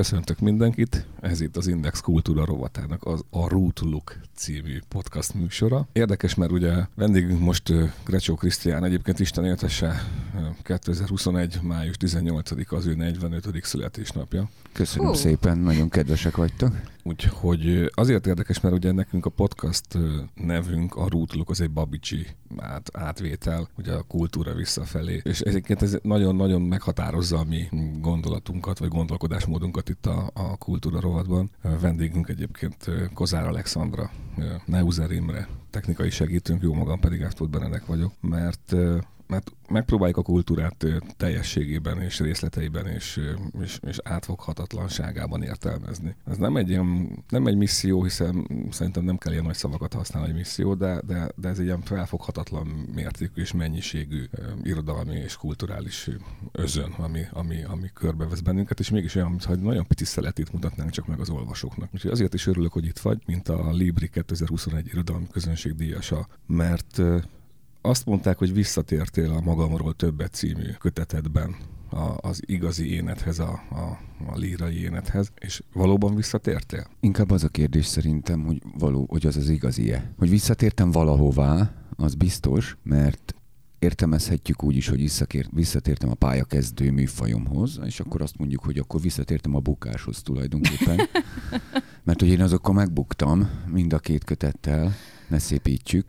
Köszöntök mindenkit, ez itt az Index Kultúra rovatának az a Root Look című podcast műsora. Érdekes, mert ugye vendégünk most Grecsó Krisztián, egyébként Isten éltesse 2021. május 18 az ő 45. születésnapja. Köszönöm Hú. szépen, nagyon kedvesek vagytok. Úgyhogy azért érdekes, mert ugye nekünk a podcast nevünk, a Rootluk, az egy babicsi át, átvétel, ugye a kultúra visszafelé. És egyébként ez nagyon-nagyon meghatározza a mi gondolatunkat, vagy gondolkodásmódunkat itt a, a kultúra rovatban. A vendégünk egyébként Kozár Alexandra, Neuzer Imre, technikai segítőnk, jó magam pedig Ártót Benedek vagyok, mert mert megpróbáljuk a kultúrát teljességében és részleteiben és, és, és átfoghatatlanságában értelmezni. Ez nem egy, ilyen, nem egy misszió, hiszen szerintem nem kell ilyen nagy szavakat használni, egy misszió, de, de, de ez egy ilyen felfoghatatlan mértékű és mennyiségű irodalmi és kulturális özön, ami, ami, ami körbevesz bennünket, és mégis olyan, mintha nagyon pici szeletét mutatnánk csak meg az olvasóknak. Úgyhogy azért is örülök, hogy itt vagy, mint a Libri 2021 irodalmi közönségdíjasa, mert azt mondták, hogy visszatértél a Magamról többet című kötetedben a, az igazi énethez, a, a, a lírai énethez, és valóban visszatértél? Inkább az a kérdés szerintem, hogy, való, hogy az az igazi-e. Hogy visszatértem valahová, az biztos, mert értelmezhetjük úgy is, hogy visszatértem a pályakezdő műfajomhoz, és akkor azt mondjuk, hogy akkor visszatértem a bukáshoz tulajdonképpen. Mert hogy én azokkal megbuktam mind a két kötettel, ne szépítsük,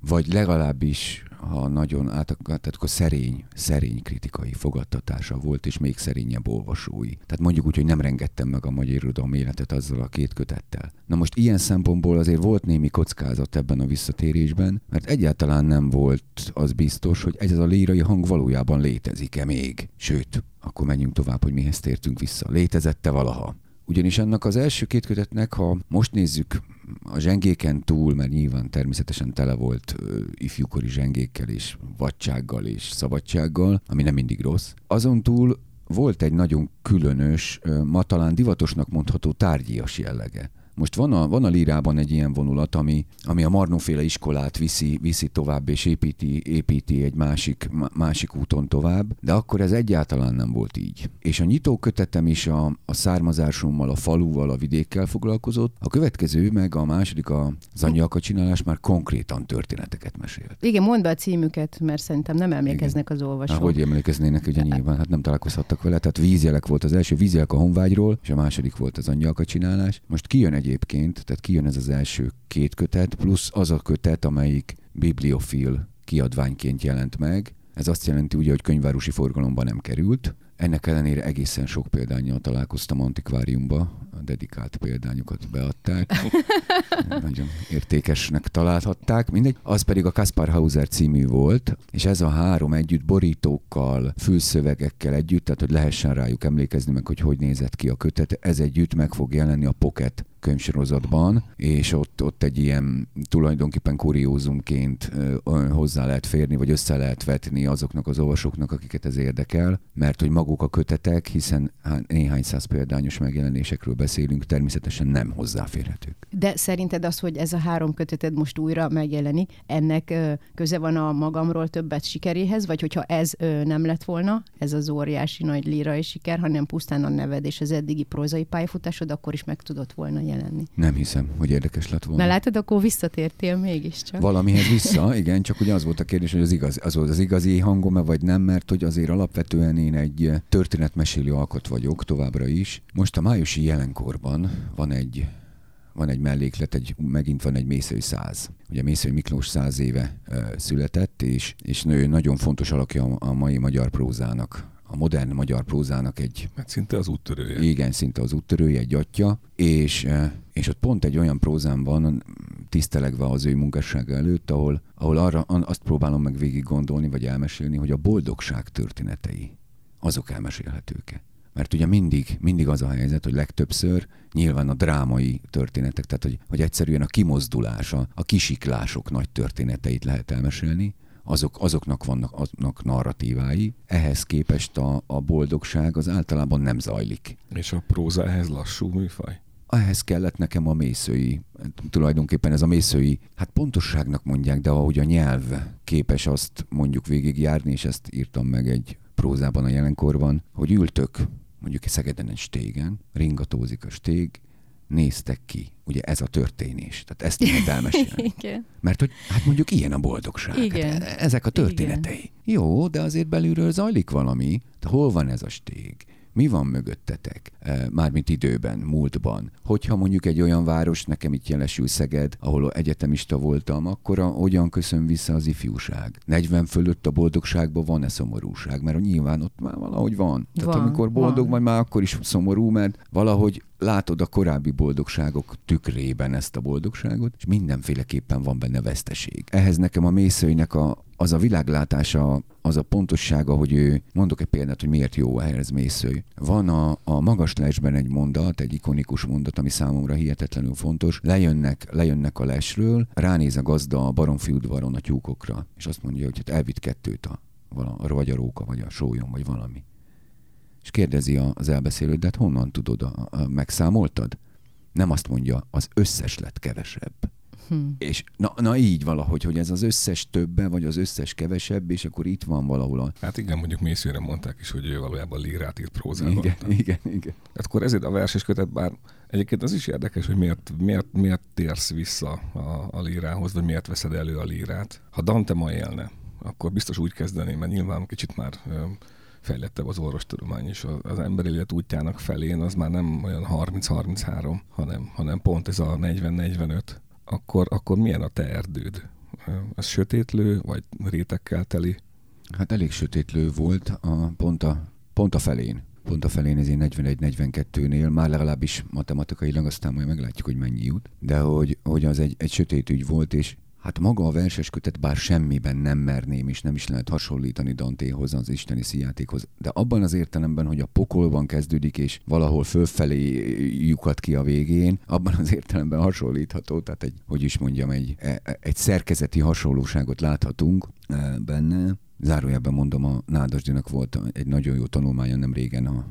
vagy legalábbis ha nagyon át, tehát akkor szerény, szerény kritikai fogadtatása volt, és még szerényebb olvasói. Tehát mondjuk úgy, hogy nem rengettem meg a magyar irodalom életet azzal a két kötettel. Na most ilyen szempontból azért volt némi kockázat ebben a visszatérésben, mert egyáltalán nem volt az biztos, hogy ez a lírai hang valójában létezik-e még. Sőt, akkor menjünk tovább, hogy mihez tértünk vissza. Létezette valaha? Ugyanis annak az első két kötetnek, ha most nézzük a zsengéken túl, mert nyilván természetesen tele volt ifjúkori zsengékkel és vadsággal és szabadsággal, ami nem mindig rossz. Azon túl volt egy nagyon különös, ma talán divatosnak mondható tárgyias jellege. Most van a, van a lírában egy ilyen vonulat, ami, ami a Marnóféle iskolát viszi, viszi tovább, és építi, építi egy másik, másik úton tovább, de akkor ez egyáltalán nem volt így. És a nyitókötetem is a, a származásommal, a faluval, a vidékkel foglalkozott, a következő meg a második, a anyjaka csinálás már konkrétan történeteket mesélt. Igen, mondd be a címüket, mert szerintem nem emlékeznek Igen. az olvasók. hogy emlékeznének, ugye nyilván, hát nem találkozhattak vele. Tehát vízjelek volt az első, vízjelek a honvágyról, és a második volt az anyjaka csinálás. Most kijön egy egyébként, tehát kijön ez az első két kötet, plusz az a kötet, amelyik bibliofil kiadványként jelent meg. Ez azt jelenti ugye, hogy könyvvárosi forgalomba nem került. Ennek ellenére egészen sok példányjal találkoztam antikváriumba, a dedikált példányokat beadták. Nagyon értékesnek találhatták. Mindegy. Az pedig a Kaspar Hauser című volt, és ez a három együtt borítókkal, fülszövegekkel együtt, tehát hogy lehessen rájuk emlékezni meg, hogy hogy nézett ki a kötet, ez együtt meg fog jelenni a Pocket könyvsorozatban, és ott, ott egy ilyen tulajdonképpen kuriózumként hozzá lehet férni, vagy össze lehet vetni azoknak az olvasóknak, akiket ez érdekel, mert hogy maguk a kötetek, hiszen néhány száz példányos megjelenésekről beszélünk, természetesen nem hozzáférhetők. De szerinted az, hogy ez a három köteted most újra megjelenik, ennek köze van a magamról többet sikeréhez, vagy hogyha ez nem lett volna, ez az óriási nagy lírai siker, hanem pusztán a neved és az eddigi prózai pályafutásod, akkor is meg tudott volna jelenni. Nem hiszem, hogy érdekes lett volna. Na látod, akkor visszatértél mégiscsak. Valamihez vissza, igen, csak ugye az volt a kérdés, hogy az, igaz, az az igazi hangom-e, vagy nem, mert hogy azért alapvetően én egy történetmesélő alkot vagyok továbbra is. Most a májusi jelenkorban van egy van egy melléklet, egy, megint van egy Mészői száz. Ugye Mészői Miklós száz éve ö, született, és, és nő nagyon fontos alakja a mai magyar prózának a modern magyar prózának egy... Hát szinte az úttörője. Igen, szinte az úttörője, egy atya, és, eh, és ott pont egy olyan prózám van, tisztelegve az ő munkássága előtt, ahol, ahol arra azt próbálom meg végig gondolni, vagy elmesélni, hogy a boldogság történetei, azok elmesélhetők-e. Mert ugye mindig, mindig az a helyzet, hogy legtöbbször nyilván a drámai történetek, tehát hogy, hogy egyszerűen a kimozdulása, a kisiklások nagy történeteit lehet elmesélni, azok, azoknak vannak azoknak narratívái, ehhez képest a, a boldogság az általában nem zajlik. És a próza ehhez lassú műfaj? Ehhez kellett nekem a mészői, tulajdonképpen ez a mészői, hát pontosságnak mondják, de ahogy a nyelv képes azt mondjuk végigjárni, és ezt írtam meg egy prózában a jelenkorban, hogy ültök mondjuk egy Szegeden egy stégen, ringatózik a stég, néztek ki. Ugye ez a történés. Tehát ezt lehet elmesélni. Igen. Mert hogy hát mondjuk ilyen a boldogság. Igen. Hát ezek a történetei. Jó, de azért belülről zajlik valami. De hol van ez a stég? Mi van mögöttetek? E, Mármint időben, múltban. Hogyha mondjuk egy olyan város, nekem itt jelesül Szeged, ahol egyetemista voltam, akkor a, hogyan köszön vissza az ifjúság? 40 fölött a boldogságban van-e szomorúság? Mert nyilván ott már valahogy van. Tehát Van, amikor boldog van. vagy, már akkor is szomorú, mert valahogy látod a korábbi boldogságok tükrében ezt a boldogságot, és mindenféleképpen van benne veszteség. Ehhez nekem a mészőinek a, az a világlátása, az a pontossága, hogy ő, mondok egy példát, hogy miért jó ehhez mészői. Van a, a magas lesben egy mondat, egy ikonikus mondat, ami számomra hihetetlenül fontos. Lejönnek, lejönnek a lesről, ránéz a gazda a baromfi udvaron a tyúkokra, és azt mondja, hogy hát elvitt kettőt a, vagy a róka, vagy a sólyom, vagy valami. És kérdezi a- az elbeszélő, de hát honnan tudod, a, a, megszámoltad? Nem azt mondja, az összes lett kevesebb. Hm. És na, na így valahogy, hogy ez az összes többe, vagy az összes kevesebb, és akkor itt van valahol a... Hát igen, mondjuk mészőre mondták is, hogy ő valójában lírát írt prózában. Igen, igen, igen. Hát akkor ezért a verses kötet, bár egyébként az is érdekes, hogy miért, miért, miért térsz vissza a, a lírához, vagy miért veszed elő a lírát. Ha Dante ma élne, akkor biztos úgy kezdeném, mert nyilván kicsit már ö, fejlettebb az orvostudomány. A- Az ember élet útjának felén az már nem olyan 30-33, hanem, hanem pont ez a 40-45. Akkor, akkor milyen a te erdőd? Ez sötétlő, vagy rétekkel teli? Hát elég sötétlő volt a, pont, a, pont a felén. Pont a felén ez 41-42-nél, már legalábbis matematikailag, aztán majd meglátjuk, hogy mennyi jut. De hogy, hogy az egy, egy sötét ügy volt, és hát maga a verses kötet, bár semmiben nem merném, és nem is lehet hasonlítani Dantéhoz, az isteni szíjátékhoz, de abban az értelemben, hogy a pokolban kezdődik, és valahol fölfelé lyukat ki a végén, abban az értelemben hasonlítható, tehát egy, hogy is mondjam, egy, e- egy szerkezeti hasonlóságot láthatunk eh, benne. Zárójelben mondom, a Nádasdinak volt egy nagyon jó tanulmánya nem régen a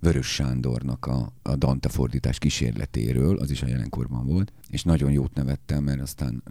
Vörös Sándornak a, a Dante fordítás kísérletéről, az is a jelenkorban volt, és nagyon jót nevettem, mert aztán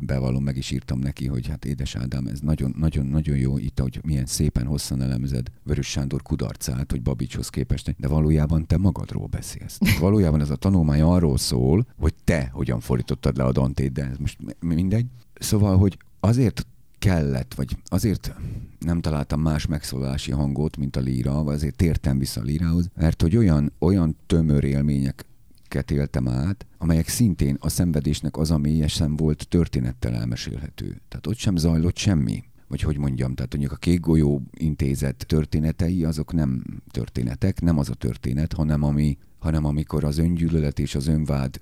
bevallom, meg is írtam neki, hogy hát édes Ádám, ez nagyon, nagyon, nagyon jó itt, hogy milyen szépen hosszan elemzed Vörös Sándor kudarcát, hogy Babicshoz képest, de valójában te magadról beszélsz. Valójában ez a tanulmány arról szól, hogy te hogyan fordítottad le a Dantét, de ez most mindegy. Szóval, hogy azért kellett, vagy azért nem találtam más megszólalási hangot, mint a líra, vagy azért tértem vissza a lírához, mert hogy olyan, olyan tömör élményeket éltem át, amelyek szintén a szenvedésnek az a mélyesen volt történettel elmesélhető. Tehát ott sem zajlott semmi. Vagy hogy mondjam, tehát mondjuk a Kék Golyó intézet történetei, azok nem történetek, nem az a történet, hanem, ami, hanem amikor az öngyűlölet és az önvád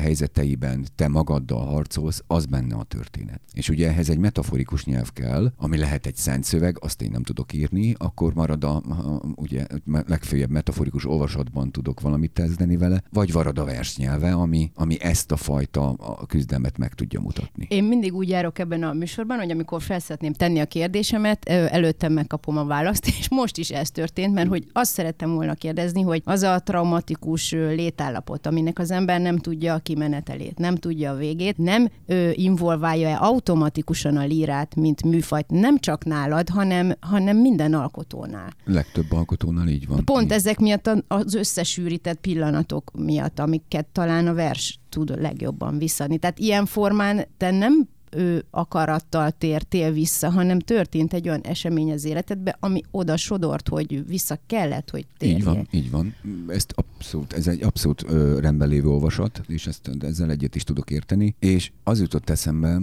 helyzeteiben te magaddal harcolsz, az benne a történet. És ugye ehhez egy metaforikus nyelv kell, ami lehet egy szent szöveg, azt én nem tudok írni, akkor marad a, ugye legfőjebb metaforikus olvasatban tudok valamit kezdeni vele, vagy marad a versnyelve, ami, ami ezt a fajta a küzdelmet meg tudja mutatni. Én mindig úgy járok ebben a műsorban, hogy amikor fel szeretném tenni a kérdésemet, előttem megkapom a választ, és most is ez történt, mert hogy azt szerettem volna kérdezni, hogy az a traumatikus létállapot, aminek az ember nem tudja kimenetelét, nem tudja a végét, nem ö, involválja-e automatikusan a lírát, mint műfajt, nem csak nálad, hanem, hanem minden alkotónál. Legtöbb alkotónál így van. Pont így. ezek miatt az összesűrített pillanatok miatt, amiket talán a vers tud legjobban visszadni. Tehát ilyen formán te nem ő akarattal tértél vissza, hanem történt egy olyan esemény az életedbe, ami oda sodort, hogy vissza kellett, hogy térjél. Így van, így van. Ezt abszolút, ez egy abszolút ö, rendben lévő olvasat, és ezt, ezzel egyet is tudok érteni. És az jutott eszembe,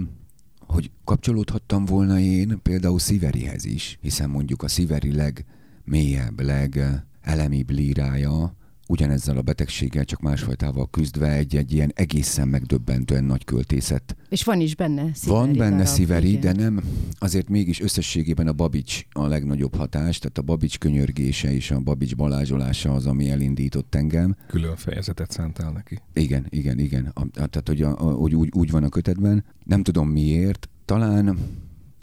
hogy kapcsolódhattam volna én például Sziverihez is, hiszen mondjuk a Sziveri legmélyebb, legelemibb lírája ugyanezzel a betegséggel, csak másfajtával küzdve egy-egy ilyen egészen megdöbbentően nagy költészet És van is benne Sziveri van benne darab, sziveri, igen. de nem, azért mégis összességében a Babics a legnagyobb hatás, tehát a Babics könyörgése és a Babics balázsolása az, ami elindított engem. Külön fejezetet szántál neki. Igen, igen, igen. A, a- tehát, hogy, a, a, hogy úgy, úgy van a kötetben. Nem tudom miért. Talán,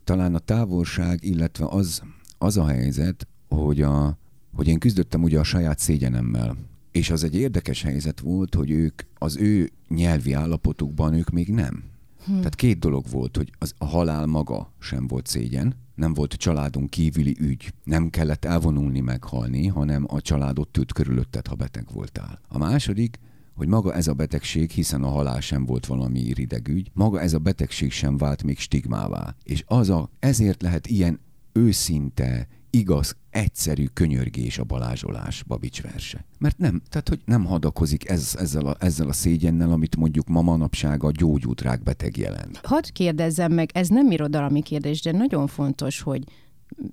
talán a távolság, illetve az, az a helyzet, hogy, a, hogy én küzdöttem ugye a saját szégyenemmel. És az egy érdekes helyzet volt, hogy ők az ő nyelvi állapotukban ők még nem. Hm. Tehát két dolog volt, hogy az, a halál maga sem volt szégyen, nem volt családon kívüli ügy. Nem kellett elvonulni, meghalni, hanem a családot tűt körülötted, ha beteg voltál. A második, hogy maga ez a betegség, hiszen a halál sem volt valami irideg ügy, maga ez a betegség sem vált még stigmává. És az a, ezért lehet ilyen őszinte, igaz, egyszerű könyörgés a balázsolás Babics verse. Mert nem, tehát hogy nem hadakozik ez, ezzel, a, ezzel a szégyennel, amit mondjuk ma manapság a gyógyútrák beteg jelent. Hadd kérdezzem meg, ez nem irodalmi kérdés, de nagyon fontos, hogy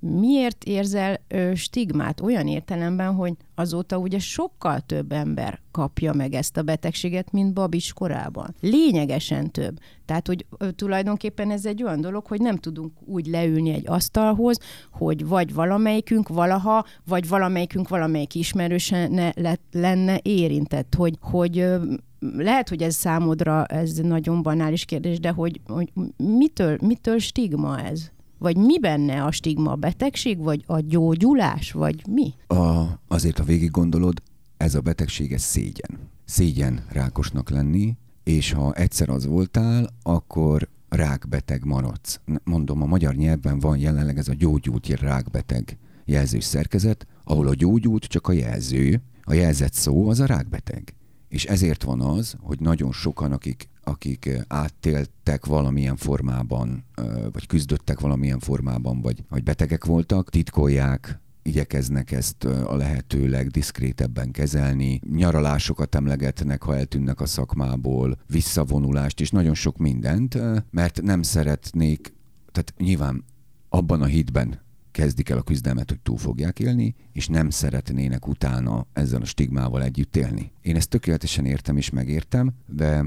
miért érzel ö, stigmát olyan értelemben, hogy azóta ugye sokkal több ember kapja meg ezt a betegséget, mint Babis korában. Lényegesen több. Tehát, hogy ö, tulajdonképpen ez egy olyan dolog, hogy nem tudunk úgy leülni egy asztalhoz, hogy vagy valamelyikünk valaha, vagy valamelyikünk valamelyik ismerősen ne, le, lenne érintett, hogy, hogy ö, lehet, hogy ez számodra ez nagyon banális kérdés, de hogy, hogy mitől, mitől stigma ez? Vagy mi benne a stigma? A betegség, vagy a gyógyulás, vagy mi? A, azért, ha végig gondolod, ez a betegség, ez szégyen. Szégyen rákosnak lenni, és ha egyszer az voltál, akkor rákbeteg maradsz. Mondom, a magyar nyelvben van jelenleg ez a gyógyult rákbeteg jelzős szerkezet, ahol a gyógyult csak a jelző, a jelzett szó az a rákbeteg. És ezért van az, hogy nagyon sokan, akik akik áttéltek valamilyen formában, vagy küzdöttek valamilyen formában, vagy, vagy betegek voltak, titkolják, igyekeznek ezt a lehető legdiszkrétebben kezelni, nyaralásokat emlegetnek, ha eltűnnek a szakmából, visszavonulást, és nagyon sok mindent, mert nem szeretnék, tehát nyilván abban a hitben kezdik el a küzdelmet, hogy túl fogják élni, és nem szeretnének utána ezzel a stigmával együtt élni. Én ezt tökéletesen értem és megértem, de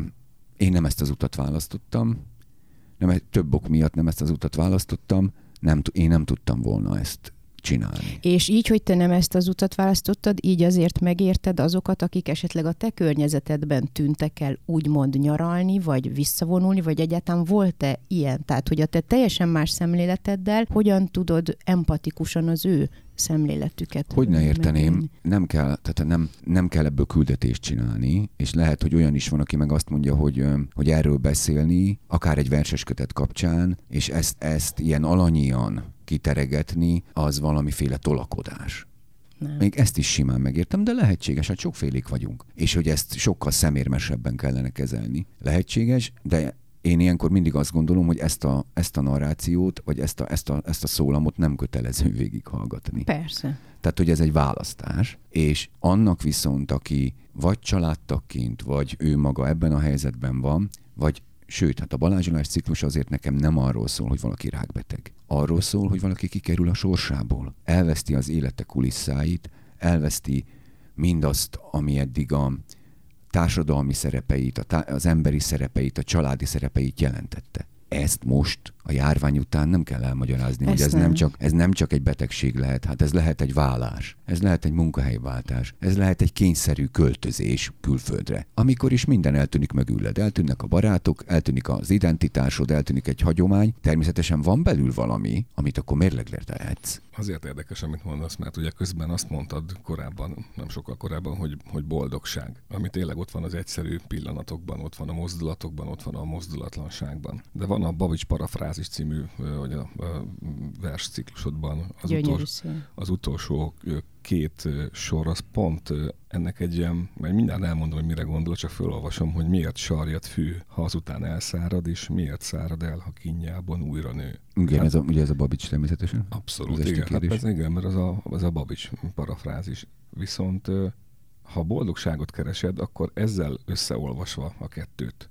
én nem ezt az utat választottam, nem több ok miatt nem ezt az utat választottam, nem, én nem tudtam volna ezt csinálni. És így, hogy te nem ezt az utat választottad, így azért megérted azokat, akik esetleg a te környezetedben tűntek el úgymond nyaralni, vagy visszavonulni, vagy egyáltalán volt-e ilyen? Tehát, hogy a te teljesen más szemléleteddel hogyan tudod empatikusan az ő szemléletüket. Hogy ne érteném, nem kell, tehát nem, nem kell ebből küldetést csinálni, és lehet, hogy olyan is van, aki meg azt mondja, hogy, hogy erről beszélni, akár egy verses kötet kapcsán, és ezt, ezt ilyen alanyian kiteregetni, az valamiféle tolakodás. Nem. Még ezt is simán megértem, de lehetséges, hát sokfélék vagyunk. És hogy ezt sokkal szemérmesebben kellene kezelni. Lehetséges, de én ilyenkor mindig azt gondolom, hogy ezt a, ezt a narrációt, vagy ezt a, ezt, a, ezt a szólamot nem kötelező végighallgatni. Persze. Tehát, hogy ez egy választás, és annak viszont, aki vagy családtakként, vagy ő maga ebben a helyzetben van, vagy Sőt, hát a balázsolás ciklus azért nekem nem arról szól, hogy valaki rákbeteg. Arról szól, hogy valaki kikerül a sorsából. Elveszti az élete kulisszáit, elveszti mindazt, ami eddig a társadalmi szerepeit, az emberi szerepeit, a családi szerepeit jelentette. Ezt most a járvány után nem kell elmagyarázni, Ezt hogy ez nem. nem, csak, ez nem csak egy betegség lehet, hát ez lehet egy vállás, ez lehet egy munkahelyváltás, ez lehet egy kényszerű költözés külföldre. Amikor is minden eltűnik mögüled, eltűnnek a barátok, eltűnik az identitásod, eltűnik egy hagyomány, természetesen van belül valami, amit akkor mérlegre tehetsz. Azért érdekes, amit mondasz, mert ugye közben azt mondtad korábban, nem sokkal korábban, hogy, hogy boldogság, ami tényleg ott van az egyszerű pillanatokban, ott van a mozdulatokban, ott van a mozdulatlanságban. De van a Babics parafráz Fázis című, vagy a, a vers ciklusodban az, utolsó, az utolsó két sor, az pont ennek egy ilyen, mert mindjárt elmondom, hogy mire gondol, csak felolvasom, hogy miért sarjad fű, ha azután elszárad, és miért szárad el, ha kinyában újra nő. Igen, hát, ez a, ugye ez a Babics természetesen? Abszolút, igen, hát ez, igen, mert az a, az a Babics parafrázis. Viszont ha boldogságot keresed, akkor ezzel összeolvasva a kettőt,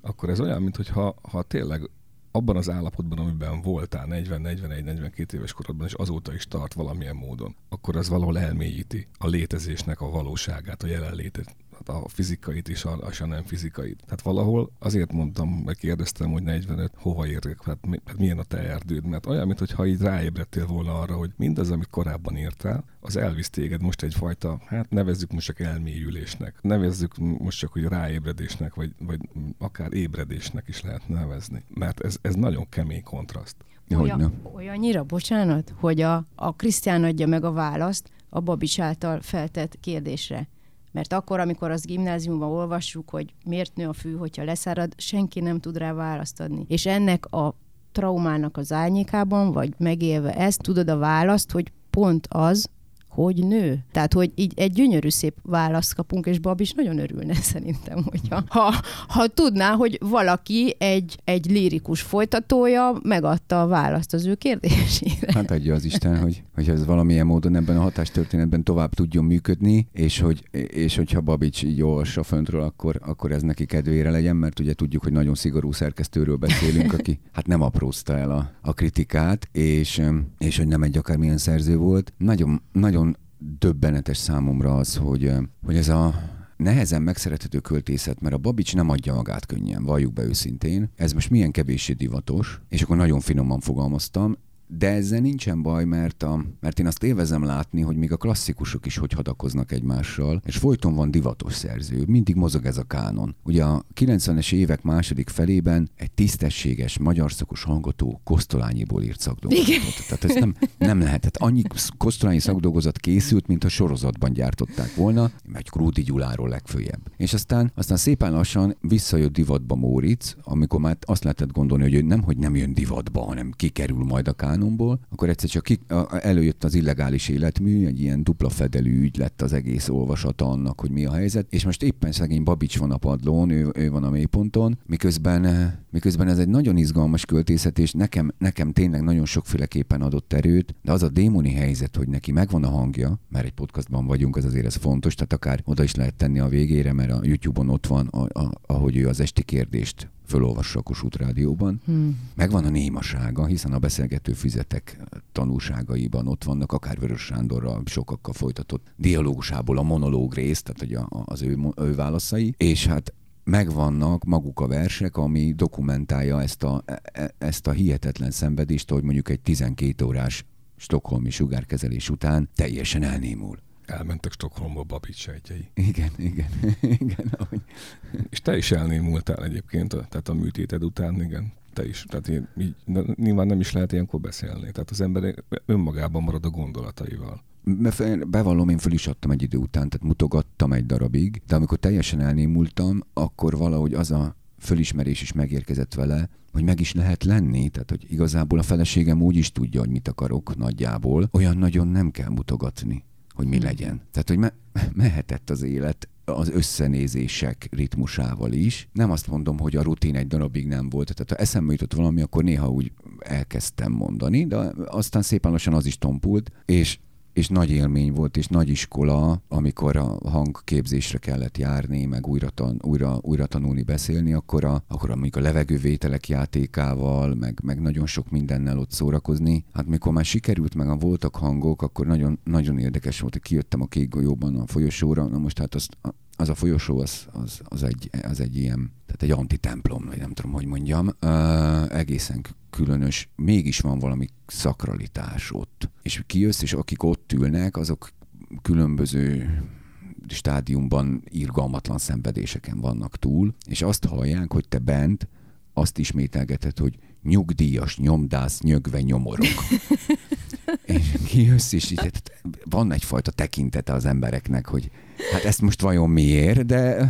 akkor ez olyan, mintha ha tényleg abban az állapotban, amiben voltál 40-41-42 éves korodban, és azóta is tart valamilyen módon, akkor az valahol elmélyíti a létezésnek a valóságát, a jelenlétet, a fizikait is, a, a nem fizikait. Tehát valahol azért mondtam, meg kérdeztem, hogy 45, hova értek, hát, hát milyen a te erdőd, mert olyan, mintha így ráébredtél volna arra, hogy mindaz, amit korábban írtál, az elvisz téged most egyfajta, hát nevezzük most csak elmélyülésnek, nevezzük most csak, hogy ráébredésnek, vagy, vagy akár ébredésnek is lehet nevezni. Mert ez, ez nagyon kemény kontraszt. Olyan, olyannyira, bocsánat, hogy a, a Krisztián adja meg a választ a Babics által feltett kérdésre. Mert akkor, amikor az gimnáziumban olvassuk, hogy miért nő a fű, hogyha leszárad, senki nem tud rá választ adni. És ennek a traumának az árnyékában, vagy megélve ezt, tudod a választ, hogy pont az, hogy nő. Tehát, hogy így egy gyönyörű szép választ kapunk, és Bab is nagyon örülne szerintem, hogyha ha, ha tudná, hogy valaki egy, egy lirikus folytatója megadta a választ az ő kérdésére. Hát adja az Isten, hogy, hogy ez valamilyen módon ebben a hatástörténetben tovább tudjon működni, és, hogy, és hogyha Babics így olvassa föntről, akkor, akkor ez neki kedvére legyen, mert ugye tudjuk, hogy nagyon szigorú szerkesztőről beszélünk, aki hát nem aprózta el a, a kritikát, és, és hogy nem egy akármilyen szerző volt. Nagyon, nagyon döbbenetes számomra az, hogy, hogy ez a nehezen megszerethető költészet, mert a Babics nem adja magát könnyen, valljuk be őszintén. Ez most milyen kevéssé divatos, és akkor nagyon finoman fogalmaztam, de ezzel nincsen baj, mert, a, mert én azt élvezem látni, hogy még a klasszikusok is hogy hadakoznak egymással, és folyton van divatos szerző, mindig mozog ez a kánon. Ugye a 90-es évek második felében egy tisztességes magyar szakos hallgató Kosztolányiból írt szakdolgozatot. Tehát ez nem, nem lehetett. Annyi Kosztolányi szakdolgozat készült, mint a sorozatban gyártották volna, egy Krúdi Gyuláról legfőjebb. És aztán, aztán szépen lassan visszajött divatba Móric, amikor már azt lehetett gondolni, hogy ő nem, hogy nem jön divatba, hanem kikerül majd a kán Kánonból, akkor egyszer csak ki, a, előjött az illegális életmű, egy ilyen dupla fedelű ügy lett az egész olvasata annak, hogy mi a helyzet, és most éppen szegény Babics van a padlón, ő, ő van a mélyponton, miközben, miközben ez egy nagyon izgalmas költészet, és nekem, nekem tényleg nagyon sokféleképpen adott erőt, de az a démoni helyzet, hogy neki megvan a hangja, mert egy podcastban vagyunk, az azért ez fontos, tehát akár oda is lehet tenni a végére, mert a YouTube-on ott van, a, a, ahogy ő az esti kérdést fölolvassa a Kossuth Rádióban. Hmm. Megvan a némasága, hiszen a beszélgető fizetek tanúságaiban ott vannak, akár Vörös Sándorral sokakkal folytatott dialógusából a monológ rész, tehát hogy a, az ő, ő válaszai, és hát megvannak maguk a versek, ami dokumentálja ezt a, e, e, ezt a hihetetlen szenvedést, hogy mondjuk egy 12 órás stokholmi sugárkezelés után teljesen elnémul elmentek Stockholmba Babics egyei. Igen, igen, igen. Ahogy... És te is elnémultál egyébként, tehát a műtéted után, igen, te is. Tehát így, így, nyilván nem is lehet ilyenkor beszélni. Tehát az ember önmagában marad a gondolataival. Bevallom, én föl is adtam egy idő után, tehát mutogattam egy darabig, de amikor teljesen elnémultam, akkor valahogy az a fölismerés is megérkezett vele, hogy meg is lehet lenni, tehát hogy igazából a feleségem úgy is tudja, hogy mit akarok nagyjából, olyan nagyon nem kell mutogatni hogy mi legyen. Tehát, hogy me- mehetett az élet az összenézések ritmusával is. Nem azt mondom, hogy a rutin egy darabig nem volt. Tehát ha eszembe jutott valami, akkor néha úgy elkezdtem mondani, de aztán szépen lassan az is tompult, és és nagy élmény volt, és nagy iskola, amikor a hangképzésre kellett járni, meg újra, tan, újra, újra tanulni beszélni, akkor, a, akkor amikor a levegővételek játékával, meg, meg nagyon sok mindennel ott szórakozni. Hát mikor már sikerült, meg a voltak hangok, akkor nagyon, nagyon érdekes volt, hogy kijöttem a kék golyóban a folyosóra, na most hát azt, az a folyosó az, az, az, egy, az egy ilyen, tehát egy antitemplom, vagy nem tudom, hogy mondjam, egészen különös, mégis van valami szakralitás ott. És kijössz, és akik ott ülnek, azok különböző stádiumban irgalmatlan szenvedéseken vannak túl, és azt hallják, hogy te bent azt ismételgeted, hogy nyugdíjas nyomdász nyögve nyomorok. és kijössz, és így, van egyfajta tekintete az embereknek, hogy hát ezt most vajon miért, de...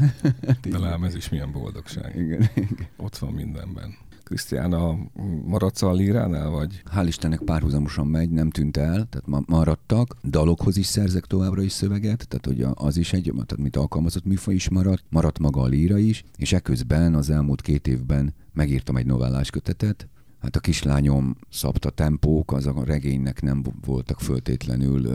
de lám, ez is milyen boldogság. Igen, igen. Ott van mindenben. Krisztián, a maradsz a líránál, vagy? Hál' Istennek párhuzamosan megy, nem tűnt el, tehát ma maradtak. Dalokhoz is szerzek továbbra is szöveget, tehát hogy az is egy, tehát mint alkalmazott műfaj is maradt, maradt maga a líra is, és eközben az elmúlt két évben megírtam egy novellás kötetet, hát a kislányom szabta tempók, az a regénynek nem voltak föltétlenül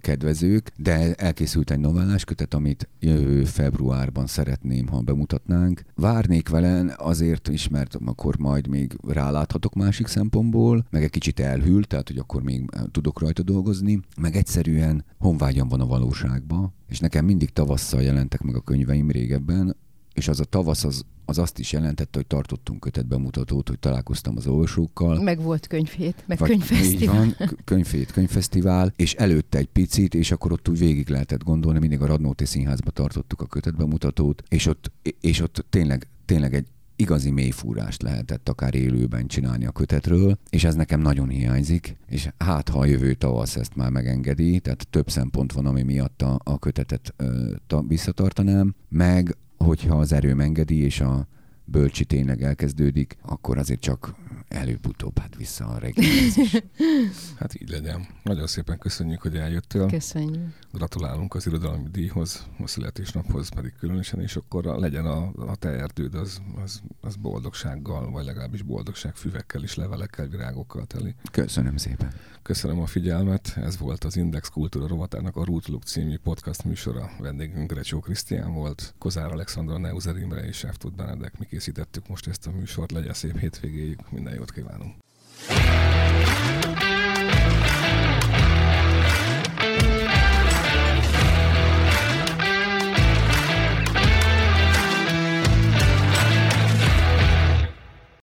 kedvezők, de elkészült egy novellás kötet, amit jövő februárban szeretném, ha bemutatnánk. Várnék vele azért is, mert akkor majd még ráláthatok másik szempontból, meg egy kicsit elhűl, tehát hogy akkor még tudok rajta dolgozni, meg egyszerűen honvágyam van a valóságba, és nekem mindig tavasszal jelentek meg a könyveim régebben, és az a tavasz az, az azt is jelentette, hogy tartottunk kötetbemutatót, hogy találkoztam az olvasókkal. Meg volt könyvét, meg Vagy, könyvfesztivál. Így van, könyvét, könyvfesztivál, és előtte egy picit, és akkor ott úgy végig lehetett gondolni, mindig a Radnóti Színházba tartottuk a kötetbemutatót, és ott, és ott tényleg, tényleg egy igazi mélyfúrást lehetett akár élőben csinálni a kötetről, és ez nekem nagyon hiányzik, és hát ha a jövő tavasz ezt már megengedi, tehát több szempont van, ami miatt a, a kötetet ö, ta, visszatartanám, meg hogyha az erőm engedi, és a bölcsi tényleg elkezdődik, akkor azért csak előbb-utóbb hát vissza a reggelizés. Hát így legyen. Nagyon szépen köszönjük, hogy eljöttél. Köszönjük. Gratulálunk az irodalmi díjhoz, a születésnaphoz pedig különösen, és akkor legyen a, a te erdőd az, az, az boldogsággal, vagy legalábbis boldogságfüvekkel és levelekkel, virágokkal teli. Köszönöm szépen. Köszönöm a figyelmet. Ez volt az Index Kultúra rovatának a Rútluk című podcast műsora. Vendégünk Grecsó Krisztián volt, Kozár Alexandra Neuzer Imre és Eftud Benedek. Mi készítettük most ezt a műsort. Legyen szép hétvégéjük minden jót kívánunk!